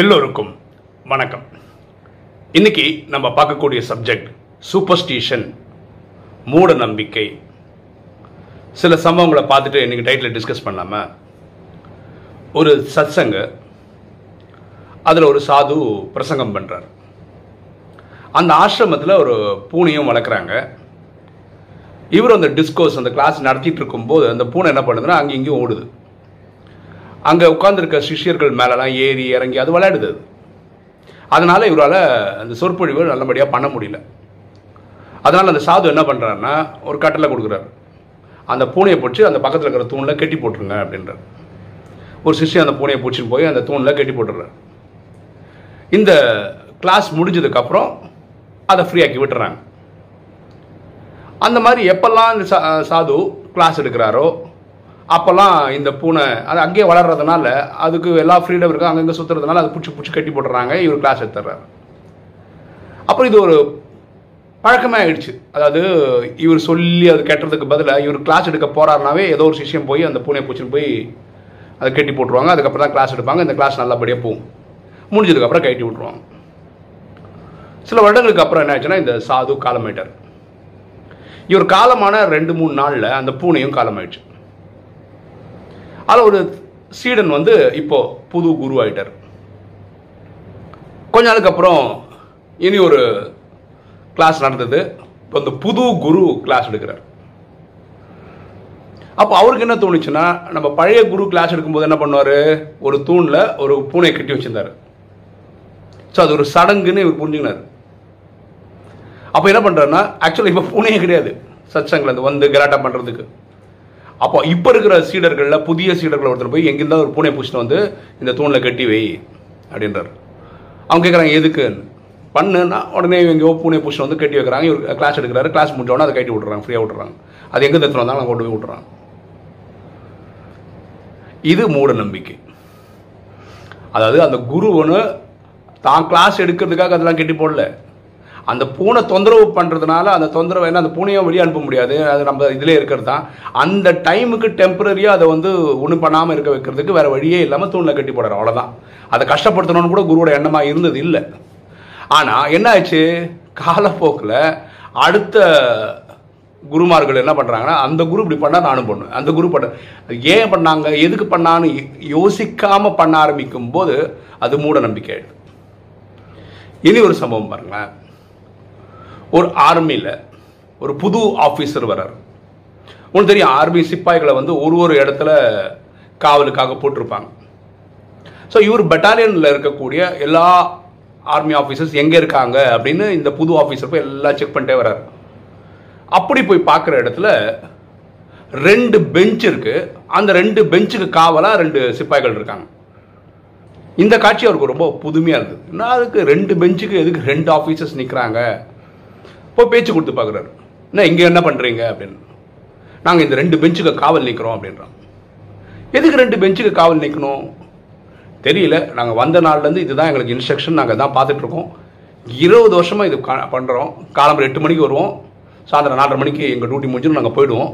எல்லோருக்கும் வணக்கம். இன்னைக்கு நம்ம பார்க்கக்கூடிய சப்ஜெக்ட் சூப்பர்ஸ்டிஷன் மூட நம்பிக்கை. சில சம்பவங்களை பார்த்துட்டு இன்னைக்கு டைட்டில் டிஸ்கஸ் பண்ணாம ஒரு சத்சங்க அதில் ஒரு சாது பிரசங்கம் பண்ணுறார் அந்த ஆசிரமத்தில் ஒரு பூனையும் வளர்க்குறாங்க. இவர் அந்த டிஸ்கோஸ் அந்த கிளாஸ் நடத்திட்டு இருக்கும்போது அந்த பூனை என்ன பண்ணுதுன்னா அங்கே இங்கேயும் ஓடுது. அங்கே உட்காந்துருக்க சிஷ்யர்கள் மேலெலாம் ஏறி இறங்கி அது விளையாடுது அதனால் அதனால இவரால் அந்த சொற்பொழிவு நல்லபடியாக பண்ண முடியல. அதனால் அந்த சாது என்ன பண்ணுறாருன்னா ஒரு கட்டளை கொடுக்குறாரு. அந்த பூனையை பிடிச்சி அந்த பக்கத்தில் இருக்கிற தூணில் கட்டி போட்டுருங்க அப்படின்றார். ஒரு சிஷ்யன் அந்த பூனையை பிடிச்சின்னு போய் அந்த தூணில் கட்டி போட்டுடுறாரு இந்த கிளாஸ் முடிஞ்சதுக்கப்புறம் அதை ஃப்ரீயாக்கி விட்டுறாங்க. அந்த மாதிரி எப்பெல்லாம் இந்த சா- சாது கிளாஸ் எடுக்கிறாரோ அப்போல்லாம் இந்த பூனை அது அங்கேயே வளர்றதுனால அதுக்கு எல்லா ஃப்ரீடம் இருக்குது அங்கங்கே சுற்றுறதுனால அது பிடிச்சி பிடிச்சி கட்டி போட்டுறாங்க. இவர் கிளாஸ் எடுத்துடுறாரு அப்புறம் இது ஒரு பழக்கமே ஆயிடுச்சு அதாவது இவர் சொல்லி அது கட்டுறதுக்கு பதிலாக இவர் கிளாஸ் எடுக்க போறாருனாவே ஏதோ ஒரு சிஷ்யம் போய் அந்த பூனையை பூச்சின்னு போய் அதை கட்டி போட்டுருவாங்க. அதுக்கப்புறம் தான் கிளாஸ் எடுப்பாங்க. இந்த கிளாஸ் நல்லபடியாக போகும். முடிஞ்சதுக்கப்புறம் கட்டி விட்ருவாங்க சில வருடங்களுக்கு அப்புறம் என்ன ஆச்சுன்னா இந்த சாது காலமாயிட்டார். இவர் காலமான ரெண்டு மூணு நாளில் அந்த பூனையும் காலமாயிடுச்சு. அதில் ஒரு சீடன் வந்து இப்போ புது குரு ஆயிட்டார். கொஞ்ச நாளுக்கு அப்புறம் இனி ஒரு கிளாஸ் நடந்தது. இப்போ இந்த புது குரு கிளாஸ் எடுக்கிறார். அப்போ அவருக்கு என்ன தோணுச்சுன்னா நம்ம பழைய குரு கிளாஸ் எடுக்கும்போது என்ன பண்ணுவார்? ஒரு தூணில் ஒரு பூனை கட்டி வச்சிருந்தாரு. ஸோ அது ஒரு சடங்குன்னு இவர் புரிஞ்சுக்கினார். அப்போ என்ன பண்ணுறாருன்னா ஆக்சுவலாக இப்போ பூனையே கிடையாது. சத்சங்கில் வந்து கலாட்டா பண்ணுறதுக்கு அப்போ இப்போ இருக்கிற சீடர்களில் புதிய சீடர்கள் ஒருத்தர் போய் எங்கிருந்தா ஒரு பூனை பூச்சிட்டு வந்து இந்த தூணில் கட்டி வை அப்படின்றார். அவங்க கேட்குறாங்க எதுக்குன்னு பண்ணுன்னா உடனே எங்கேயோ பூனை பிடிச்சிட்டு வந்து கட்டி வைக்கிறாங்க. இவர் கிளாஸ் எடுக்கிறாரு. கிளாஸ் முடிஞ்சோடனே அதை கட்டி விட்றாங்க ஃப்ரீயாக விட்றாங்க அது எங்கே தத்துவம் வந்தாலும் நாங்கள் கொண்டு போய் விட்றாங்க இது மூட நம்பிக்கை. அதாவது அந்த குருவனு தான் கிளாஸ் எடுக்கிறதுக்காக அதெல்லாம் கட்டி போடல. அந்த பூனை தொந்தரவு பண்ணுறதுனால அந்த தொந்தரவு என்ன அந்த பூனையும் வெளியே அனுப்ப முடியாது. அது நம்ம இதிலே இருக்கிறது தான் அந்த டைமுக்கு டெம்பரரியாக அதை வந்து ஒன்றும் பண்ணாமல் இருக்க வைக்கிறதுக்கு வேறு வழியே இல்லாமல் தூணில் கட்டி போடுறோம் அவ்வளோதான் அதை கஷ்டப்படுத்தணும்னு கூட குருவோட எண்ணமாக இருந்தது இல்லை. ஆனால் என்ன ஆச்சு காலப்போக்கில் அடுத்த குருமார்கள் என்ன பண்ணுறாங்கன்னா அந்த குரு இப்படி பண்ணால் நானும் பண்ணுவேன். அந்த குரு பண்ண ஏன் பண்ணாங்க? எதுக்கு பண்ணான்னு யோசிக்காமல் பண்ண ஆரம்பிக்கும் போது அது மூட நம்பிக்கை இனி ஒரு சம்பவம் பாருங்களேன். ஒரு ஆர்மியில் ஒரு புது ஆஃபீஸர் வர்றார். உங்களுக்கு தெரியும் ஆர்மி சிப்பாய்களை வந்து ஒரு ஒரு இடத்துல காவலுக்காக போட்டிருப்பாங்க. ஸோ இவர் பெட்டாலியனில் இருக்கக்கூடிய எல்லா ஆர்மி ஆஃபீஸர்ஸ் எங்கே இருக்காங்க அப்படின்னு இந்த புது ஆஃபீஸர் போய் எல்லாம் செக் பண்ணிட்டே வர்றாரு. அப்படி போய் பார்க்குற இடத்துல ரெண்டு பெஞ்ச் இருக்குது அந்த ரெண்டு பெஞ்சுக்கு காவலாக ரெண்டு சிப்பாய்கள் இருக்காங்க. இந்த காட்சி அவருக்கு ரொம்ப புதுமையாக இருந்தது. என்ன அதுக்கு ரெண்டு பெஞ்சுக்கு எதுக்கு ரெண்டு ஆஃபீஸர்ஸ் நிற்கிறாங்க போய் பேச்சு கொடுத்து பார்க்குறாரு. என்ன இங்கே என்ன பண்ணுறீங்க அப்படின்னு. நாங்கள் இந்த ரெண்டு பெஞ்சுக்கு காவல் நிற்கிறோம் அப்படின்றான். எதுக்கு ரெண்டு பெஞ்சுக்கு காவல் நிற்கணும் தெரியல. நாங்கள் வந்த நாள்லேருந்து இதுதான் எங்களுக்கு இன்ஸ்ட்ரக்ஷன் நாங்கள் தான் பார்த்துட்ருக்கோம். இருபது வருஷமாக இது பண்ணுறோம் காலம்பரம் எட்டு மணிக்கு வருவோம். சாயந்தரம் நாலரை மணிக்கு எங்கள் டியூட்டி முடிஞ்சுன்னு நாங்கள் போயிடுவோம்.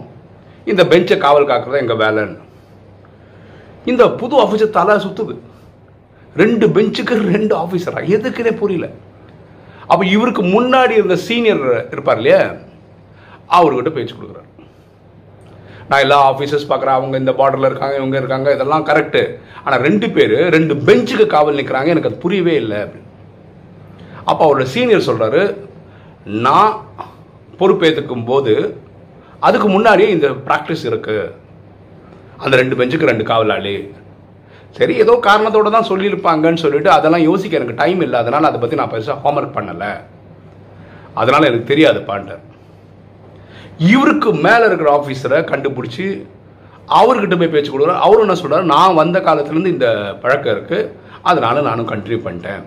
இந்த பெஞ்சை காவல் காக்கிறது எங்கள் வேலைன்னு. இந்த புது ஆஃபீஸர் தலை சுத்துது. ரெண்டு பெஞ்சுக்கு ரெண்டு ஆஃபீஸராக எதுக்குன்னே புரியல. அப்போ இவருக்கு முன்னாடி இருந்த சீனியர் இருப்பார் இல்லையா அவர்கிட்ட பேச்சு கொடுக்குறாரு. நான் எல்லா ஆஃபீஸர்ஸ் பார்க்குறேன் அவங்க இந்த பார்டரில் இருக்காங்க இவங்க இருக்காங்க இதெல்லாம் கரெக்டு ஆனால் ரெண்டு பேர் ரெண்டு பெஞ்சுக்கு காவல் நிற்கிறாங்க எனக்கு அது புரியவே இல்லை அப்படின்னு. அப்போ அவரோட சீனியர் சொல்கிறாரு நான் பொறுப்பேற்றுக்கும் போது அதுக்கு முன்னாடியே இந்த ப்ராக்டிஸ் இருக்கு. அந்த ரெண்டு பெஞ்சுக்கு ரெண்டு காவலாளி சரி ஏதோ காரணத்தோடு தான் சொல்லியிருப்பாங்கன்னு சொல்லிட்டு அதெல்லாம் யோசிக்க எனக்கு டைம் இல்லை. அதனால் அதை பற்றி நான் பெருசாக ஹோம்ஒர்க் பண்ணலை. அதனால் எனக்கு தெரியாது பாண்டர். இவருக்கு மேலே இருக்கிற ஆஃபீஸரை கண்டுபிடிச்சி அவர்கிட்ட போய் பேச்சு கொடுக்குறாரு. அவரும் என்ன சொல்கிறார் நான் வந்த காலத்துலேருந்து இந்த பழக்கம் இருக்குது அதனால் நானும் கண்டினியூ பண்ணிட்டேன்.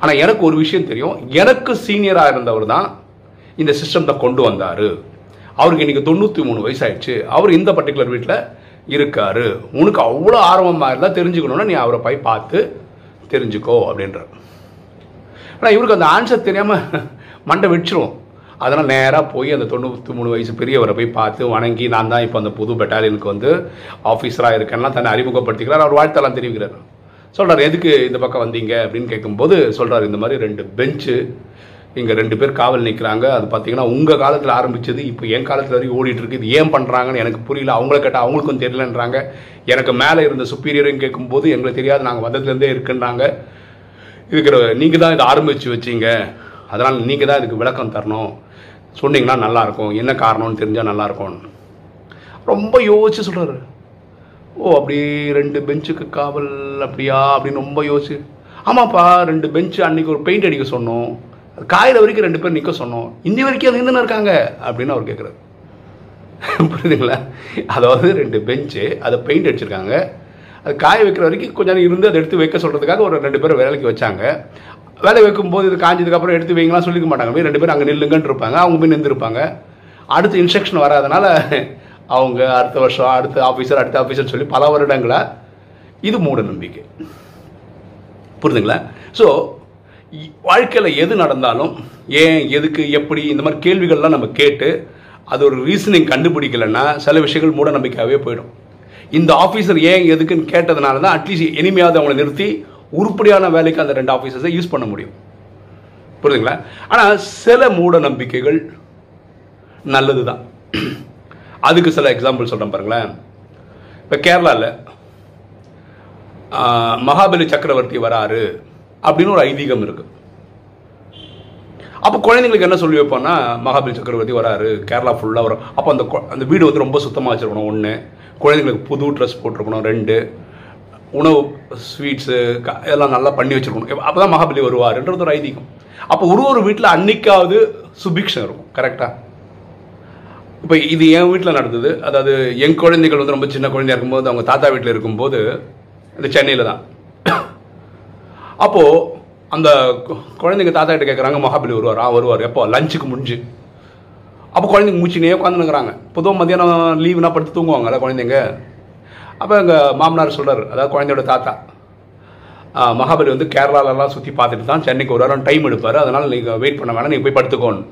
ஆனால் எனக்கு ஒரு விஷயம் தெரியும். எனக்கு சீனியராக இருந்தவர் தான் இந்த சிஸ்டத்தை கொண்டு வந்தார். அவருக்கு இன்றைக்கி தொண்ணூற்றி மூணு வயசாயிடுச்சு. அவர் இந்த பர்டிகுலர் வீட்டில் இருக்காரு. உனக்கு அவ்வளோ ஆர்வமாக இருந்தால் தெரிஞ்சுக்கணுன்னா நீ அவரை போய் பார்த்து தெரிஞ்சுக்கோ அப்படின்றார். ஆனால் இவருக்கு அந்த ஆன்சர் தெரியாமல் மண்டை வெடிச்சிரும். அதனால் நேராக போய் அந்த தொண்ணூற்றி மூணு வயசு பெரியவரை போய் பார்த்து வணங்கி நான் தான் இப்போ அந்த புது பெட்டாலியனுக்கு வந்து ஆஃபீஸராக இருக்கேன்லாம் தன்னை அறிமுகப்படுத்திக்கிறார். அவர் வாழ்த்தெல்லாம் தெரிவிக்கிறார். சொல்கிறார் எதுக்கு இந்த பக்கம் வந்தீங்க? அப்படின்னு கேட்கும்போது சொல்கிறார் இந்த மாதிரி ரெண்டு பெஞ்சு இங்கே ரெண்டு பேர் காவல் நிற்கிறாங்க அது பார்த்தீங்கன்னா உங்கள் காலத்தில் ஆரம்பிச்சது இப்போ என் காலத்தில் வரைக்கும் ஓடிட்டு இருக்கு. இது ஏன் பண்ணுறாங்கன்னு எனக்கு புரியல. அவங்கள கேட்டால் அவங்களுக்கும் தெரியலன்றாங்க. எனக்கு மேலே இருந்த சுப்பீரியரும் கேட்கும்போது எங்களுக்கு தெரியாது நாங்கள் வந்ததுலேருந்தே இருக்குன்றாங்க. இருக்கிற நீங்கள் தான் இதை ஆரம்பித்து வச்சீங்க. அதனால் நீங்கள் தான் இதுக்கு விளக்கம் தரணும். சொன்னீங்கன்னா நல்லாயிருக்கும் என்ன காரணம்னு தெரிஞ்சால் நல்லாயிருக்கும் ரொம்ப யோசிச்சு சொல்கிறாரு ஓ அப்படி ரெண்டு பெஞ்சுக்கு காவல் அப்படியா? அப்படின்னு ரொம்ப யோசிச்சு. ஆமாப்பா ரெண்டு பெஞ்சு அன்னைக்கு ஒரு பெயிண்ட் அடிக்க சொன்னோம். காயில் வரைக்கும் ரெண்டு பேர் நிற்க சொன்னோம். இன்னி வரைக்கும் அது என்ன இருக்காங்க அப்படின்னு அவர் கேட்குறாரு புரியுதுங்களா? அதாவது ரெண்டு பெஞ்சு அதை பெயிண்ட் அடிச்சிருக்காங்க. அது காய வைக்கிற வரைக்கும் கொஞ்சம் நேரம் இருந்து அதை எடுத்து வைக்க சொல்கிறதுக்காக ஒரு ரெண்டு பேரும் வேலைக்கு வச்சாங்க. வேலை வைக்கும்போது இது காஞ்சதுக்கப்புறம் எடுத்து வைங்கலாம் சொல்லிக்க மாட்டாங்க. போய் ரெண்டு பேரும் அங்கே நில்லுங்கன்னு இருப்பாங்க. அவங்க போய் நின்றுருப்பாங்க. அடுத்து இன்ஸ்ட்ரக்ஷன் வராதனால அவங்க அடுத்த வருஷம் அடுத்த ஆஃபீஸர் அடுத்த ஆஃபீஸர் சொல்லி பல வருடங்களாக இது மூட நம்பிக்கை. புரிதுங்களா ஸோ வாழ்க்கையில் எது நடந்தாலும் ஏன் எதுக்கு எப்படி இந்த மாதிரி கேள்விகள்லாம் நம்ம கேட்டு அது ஒரு ரீசனிங் கண்டுபிடிக்கலைன்னா சில விஷயங்கள் மூட நம்பிக்கையாகவே போயிடும். இந்த ஆஃபீஸர் ஏன் எதுக்குன்னு கேட்டதுனால தான் அட்லீஸ்ட் இனிமையாவது அவங்களை நிறுத்தி உருப்படியான வேலைக்கு அந்த ரெண்டு ஆஃபீஸர்ஸை யூஸ் பண்ண முடியும். புரியுதுங்களா? ஆனால் சில மூட நம்பிக்கைகள் நல்லது தான் அதுக்கு சில எக்ஸாம்பிள் சொல்கிறேன் பாருங்களேன். இப்போ கேரளாவில் மகாபலி சக்கரவர்த்தி வராரு. அப்படின்னு ஒரு ஐதீகம் இருக்கு. அப்போ குழந்தைங்களுக்கு என்ன சொல்லி வைப்போம்னா மகாபலி சக்கரவர்த்தி வராரு கேரளா ஃபுல்லாக வரும். அப்போ அந்த அந்த வீடு வந்து ரொம்ப சுத்தமாக வச்சுருக்கணும். ஒன்று குழந்தைங்களுக்கு புது ட்ரெஸ் போட்டிருக்கணும். ரெண்டு உணவு ஸ்வீட்ஸு இதெல்லாம் நல்லா பண்ணி வச்சுருக்கணும். அப்போ தான் மகாபலி வருவாருன்றது ஒரு ஐதீகம். அப்போ ஒரு ஒரு வீட்டில் அன்னைக்காவது சுபிக்ஷம் இருக்கும். கரெக்டாக இப்போ இது என் வீட்டில் நடந்தது. அதாவது என் குழந்தைகள் வந்து ரொம்ப சின்ன குழந்தையாக இருக்கும்போது அவங்க தாத்தா வீட்டில் இருக்கும்போது இந்த சென்னையில் தான். அப்போது அந்த குழந்தைங்க தாத்தா கிட்ட கேட்குறாங்க மகாபலி வருவார்? ஆ வருவார். எப்போ? லஞ்சுக்கு முடிஞ்சு. அப்போ குழந்தைங்க மூச்சினே உட்காந்துருக்குறாங்க பொதுவாக மத்தியானம் லீவுனா படுத்து தூங்குவாங்கல்ல குழந்தைங்க. அப்போ எங்கள் மாமனார் சொல்கிறார் அதாவது குழந்தையோட தாத்தா மகாபலி வந்து கேரளாலலாம் சுற்றி பார்த்துட்டு தான் சென்னைக்கு ஒரு வாரம் டைம் எடுப்பார். அதனால் நீங்கள் வெயிட் பண்ண வேணாம் நீங்கள் போய் படுத்துக்கோன்னு.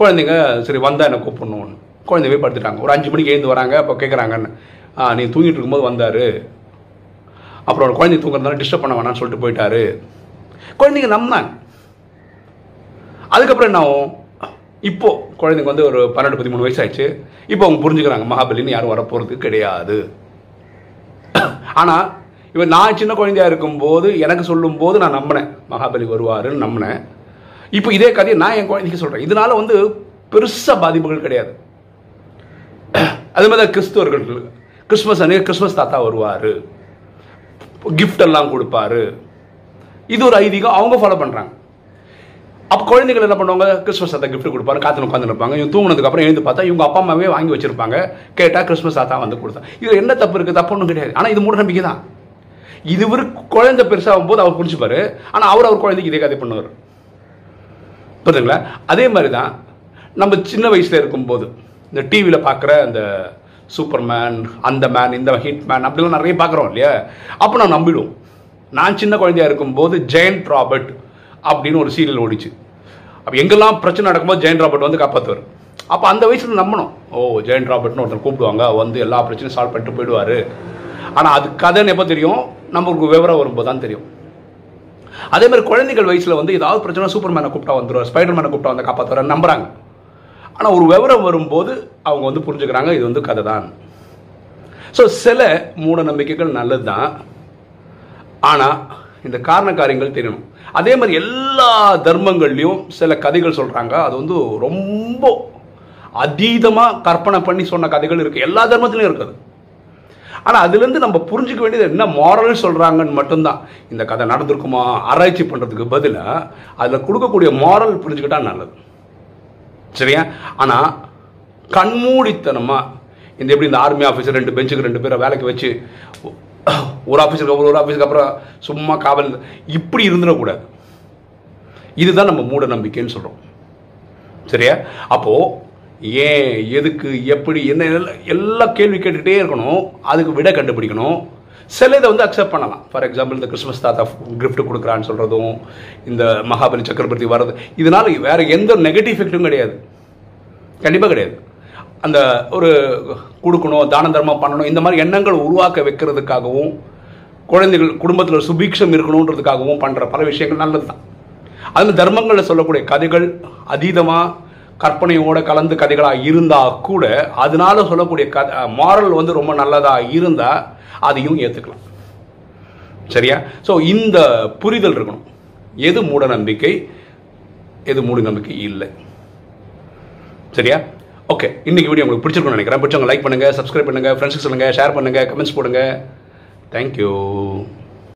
குழந்தைங்க சரி வந்தால் என்ன கூப்பிடணும்னு. குழந்தை போய் படுத்துட்டாங்க. ஒரு அஞ்சு மணிக்கு எழுந்து வராங்க அப்போ கேட்குறாங்கன்னு நீங்கள் நீ தூங்கிட்டு இருக்கும்போது வந்தார். அப்புறம் குழந்தை தூங்குறதுனால டிஸ்டர்ப் பண்ண வேணாம்னு சொல்லிட்டு போயிட்டாரு. குழந்தைங்க நம்பினாங்க அதுக்கப்புறம் என்ன ஆகும்? இப்போ குழந்தைங்க வந்து ஒரு பன்னெண்டு பதிமூணு வயசு ஆயிடுச்சு இப்போ அவங்க புரிஞ்சுக்கிறாங்க மகாபலின்னு யாரும் வர கிடையாது. ஆனால் இவன் நான் சின்ன குழந்தையா இருக்கும்போது எனக்கு சொல்லும்போது நான் நம்பினேன். மகாபலி வருவாருன்னு நம்பினேன். இப்போ இதே கதையை நான் என் குழந்தைக்கு சொல்கிறேன் இதனால வந்து பெருசாக பாதிப்புகள் கிடையாது. அது மாதிரி தான் கிறிஸ்துவர்கள். கிறிஸ்மஸ் அன்னைக்கு கிறிஸ்மஸ் தாத்தா வருவார். கிஃப்ட் எல்லாம் கொடுப்பாரு. இது ஒரு ஐதீகம். அவங்க ஃபாலோ பண்ணுறாங்க அப்போ குழந்தைகள் என்ன பண்ணுவாங்க? கிறிஸ்மஸ் தாத்தா கிஃப்ட் கொடுப்பாரு. காத்துல உட்காந்து இருப்பாங்க. இவங்க தூங்குனதுக்கு அப்புறம் எழுந்து பார்த்தா இவங்க அப்பா அம்மாவே வாங்கி வச்சிருப்பாங்க. கேட்டா கிறிஸ்மஸ் தாத்தா வந்து கொடுத்தா. இது என்ன தப்பு இருக்கு தப்பு ஒன்றும் கிடையாது. ஆனால் இது மூட நம்பிக்கை தான் இது ஒரு குழந்தை பெருசாகும் போது அவர் புரிஞ்சுப்பாரு. ஆனால் அவர் அவர் குழந்தைக்கு இதே கதை பண்ணுவார். புரியுதுங்களா அதே மாதிரி தான் நம்ம சின்ன வயசுல இருக்கும்போது இந்த டிவியில் பார்க்குற அந்த சூப்பர்மேன் அந்த மேன் இந்த ஹிட் மேன் அப்படிலாம் நிறைய பார்க்குறோம் இல்லையா? அப்போ நான் நம்பிடுவோம். நான் சின்ன குழந்தையா இருக்கும்போது ஜெயண்ட் ராபர்ட் அப்படின்னு ஒரு சீரியல் ஓடிச்சு. அப்போ எங்கெல்லாம் பிரச்சனை நடக்கும்போது ஜெயண்ட் ராபர்ட் வந்து காப்பாற்றுவார் அப்போ அந்த வயசில் நம்பணும். ஓ ஜெயண்ட் ராபர்ட்னு ஒருத்தர் கூப்பிடுவாங்க. வந்து எல்லா பிரச்சனையும் சால்வ் பண்ணிட்டு போயிடுவார். ஆனால் அது கதைன்னு எப்போ தெரியும்? நமக்கு விவரம் வரும்போது தான் தெரியும். அதே மாதிரி குழந்தைகள் வயசில் வந்து ஏதாவது பிரச்சனை சூப்பர் மேனை கூப்பிட்டா வந்துடும் ஸ்பைடர் மேனை கூப்பிட்டா வந்து காப்பாற்றுவார் நம்புறாங்க. ஆனால் ஒரு விவரம் வரும்போது அவங்க வந்து புரிஞ்சுக்கிறாங்க இது வந்து கதை தான் ஸோ சில மூட நம்பிக்கைகள் நல்லது தான் ஆனால் இந்த காரண காரியங்கள் தெரியணும். அதே மாதிரி எல்லா தர்மங்கள்லையும் சில கதைகள் சொல்கிறாங்க அது வந்து ரொம்ப அதீதமாக கற்பனை பண்ணி சொன்ன கதைகள் இருக்குது எல்லா தர்மத்துலையும் இருக்குது. ஆனால் அதுலேருந்து நம்ம புரிஞ்சுக்க வேண்டியது என்ன மாரல் சொல்கிறாங்கன்னு மட்டும்தான். இந்த கதை நடந்திருக்குமா? ஆராய்ச்சி பண்ணுறதுக்கு பதிலாக அதில் கொடுக்கக்கூடிய மாரல் புரிஞ்சுக்கிட்டா நல்லது. சரியா? ஆனால் கண்மூடித்தனமாக இந்த எப்படி இந்த ஆர்மி ஆஃபீஸர் ரெண்டு பெஞ்சுக்கு ரெண்டு பேரை வேலைக்கு வச்சு ஒரு ஆஃபீஸருக்கு அப்புறம் ஒரு ஆஃபீஸுக்கு அப்புறம் சும்மா காவல் இப்படி இருந்துடக்கூடாது. இதுதான் நம்ம மூட நம்பிக்கைன்னு சொல்கிறோம் சரியா? அப்போது ஏன் எதுக்கு எப்படி என்ன எல்லாம் எல்லா கேள்வி கேட்டுக்கிட்டே இருக்கணும். அதுக்கு விட கண்டுபிடிக்கணும். சில இதை வந்து அக்செப்ட் பண்ணலாம். ஃபார் எக்ஸாம்பிள் இந்த கிறிஸ்மஸ் தாத்தா கிஃப்ட் கொடுக்குறான்னு சொல்கிறதும் இந்த மகாபலி சக்கரவர்த்தி வர்றது இதனால் வேறு எந்த நெகட்டிவ் எஃபெக்ட்டும் கிடையாது. கண்டிப்பாக கிடையாது. அந்த ஒரு கொடுக்கணும் தான தர்மம் பண்ணணும் இந்த மாதிரி எண்ணங்கள் உருவாக்க வைக்கிறதுக்காகவும் குழந்தைகள் குடும்பத்தில் சுபீக்ஷம் இருக்கணுன்றதுக்காகவும் பண்ணுற பல விஷயங்கள் நல்லது தான் அதில் தர்மங்களில் சொல்லக்கூடிய கதைகள் அதீதமாக கற்பனையோட கலந்து கதைகளாக இருந்தால் கூட அதனால சொல்லக்கூடிய க மாரல் வந்து ரொம்ப நல்லதாக இருந்தால் அதையும் ஏற்றுக்கலாம் சரியா? ஸோ இந்த புரிதல் இருக்கணும். எது மூட நம்பிக்கை? எது மூட நம்பிக்கை இல்லை. சரியா? ஓகே இன்னைக்கு வீடியோ உங்களுக்கு பிடிச்சிருக்கும்னு நினைக்கிறேன். பிடிச்சவங்க லைக் பண்ணுங்கள் சப்ஸ்கிரைப் பண்ணுங்க ஃப்ரெண்ட்ஸுக்கு சொல்லுங்க ஷேர் பண்ணுங்கள் கமெண்ட்ஸ் போடுங்க. தேங்க்யூ